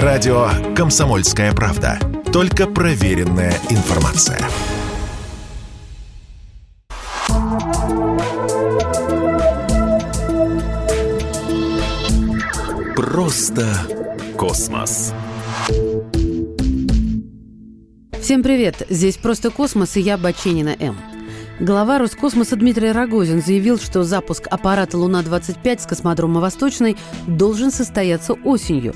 Радио «Комсомольская правда». Только проверенная информация. Просто космос. Всем привет! Здесь «Просто космос» и я, Баченина М. Глава Роскосмоса Дмитрий Рогозин заявил, что запуск аппарата «Луна-25» с космодрома «Восточный» должен состояться осенью.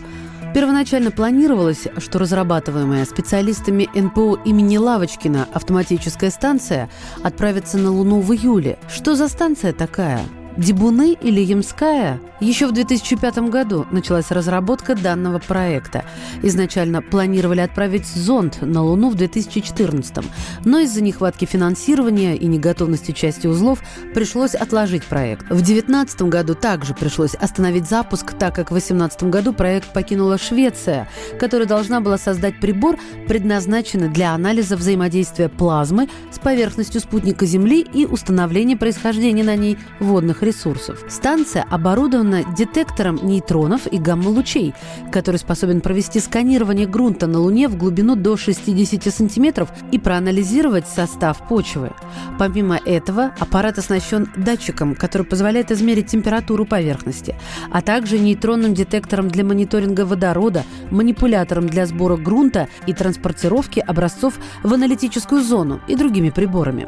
Первоначально планировалось, что разрабатываемая специалистами НПО имени Лавочкина автоматическая станция отправится на Луну в июле. Что за станция такая? Дебуны или Ямская? Еще в 2005 году началась разработка данного проекта. Изначально планировали отправить зонд на Луну в 2014, но из-за нехватки финансирования и неготовности части узлов пришлось отложить проект. В 2019 году также пришлось остановить запуск, так как в 2018 году проект покинула Швеция, которая должна была создать прибор, предназначенный для анализа взаимодействия плазмы с поверхностью спутника Земли и установления происхождения на ней водных ресурсов. Станция оборудована детектором нейтронов и гамма-лучей, который способен провести сканирование грунта на Луне в глубину до 60 сантиметров и проанализировать состав почвы. Помимо этого, аппарат оснащен датчиком, который позволяет измерить температуру поверхности, а также нейтронным детектором для мониторинга водорода, манипулятором для сбора грунта и транспортировки образцов в аналитическую зону и другими приборами.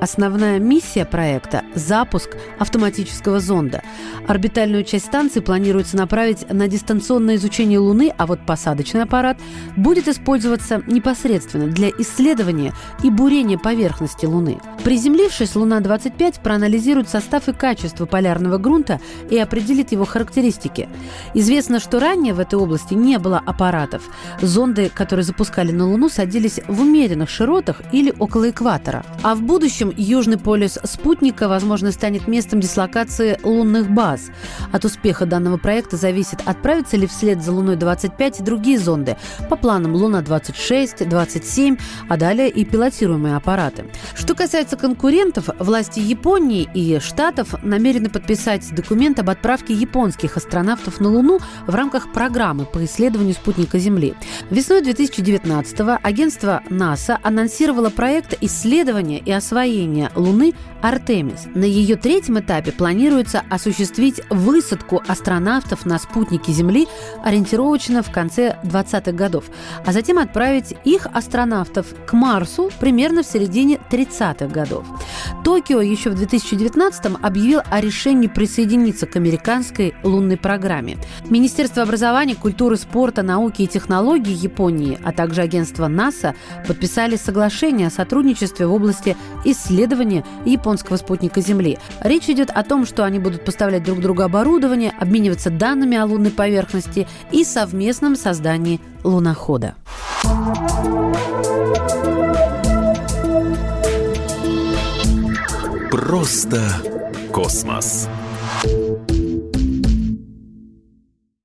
Основная миссия проекта – запуск автоматического автоматического зонда. Орбитальную часть станции планируется направить на дистанционное изучение Луны, а вот посадочный аппарат будет использоваться непосредственно для исследования и бурения поверхности Луны. Приземлившись, Луна-25 проанализирует состав и качество полярного грунта и определит его характеристики. Известно, что ранее в этой области не было аппаратов. Зонды, которые запускали на Луну, садились в умеренных широтах или около экватора. А в будущем южный полюс спутника, возможно, станет местом дислокации дислокации лунных баз. От успеха данного проекта зависит, отправятся ли вслед за Луной-25 и другие зонды по планам Луна-26, 27, а далее и пилотируемые аппараты. Что касается конкурентов, власти Японии и Штатов намерены подписать документ об отправке японских астронавтов на Луну в рамках программы по исследованию спутника Земли. Весной 2019-го агентство НАСА анонсировало проект исследования и освоения Луны «Артемис». На ее третьем этапе планируется осуществить высадку астронавтов на спутнике Земли ориентировочно в конце 20-х годов, а затем отправить их астронавтов к Марсу примерно в середине 30-х годов. Токио еще в 2019-м объявил о решении присоединиться к американской лунной программе. Министерство образования, культуры, спорта, науки и технологий Японии, а также агентство НАСА подписали соглашение о сотрудничестве в области исследования японского спутника Земли. Речь идет о том, что они будут поставлять друг другу оборудование, обмениваться данными о лунной поверхности и совместном создании лунохода. Просто космос.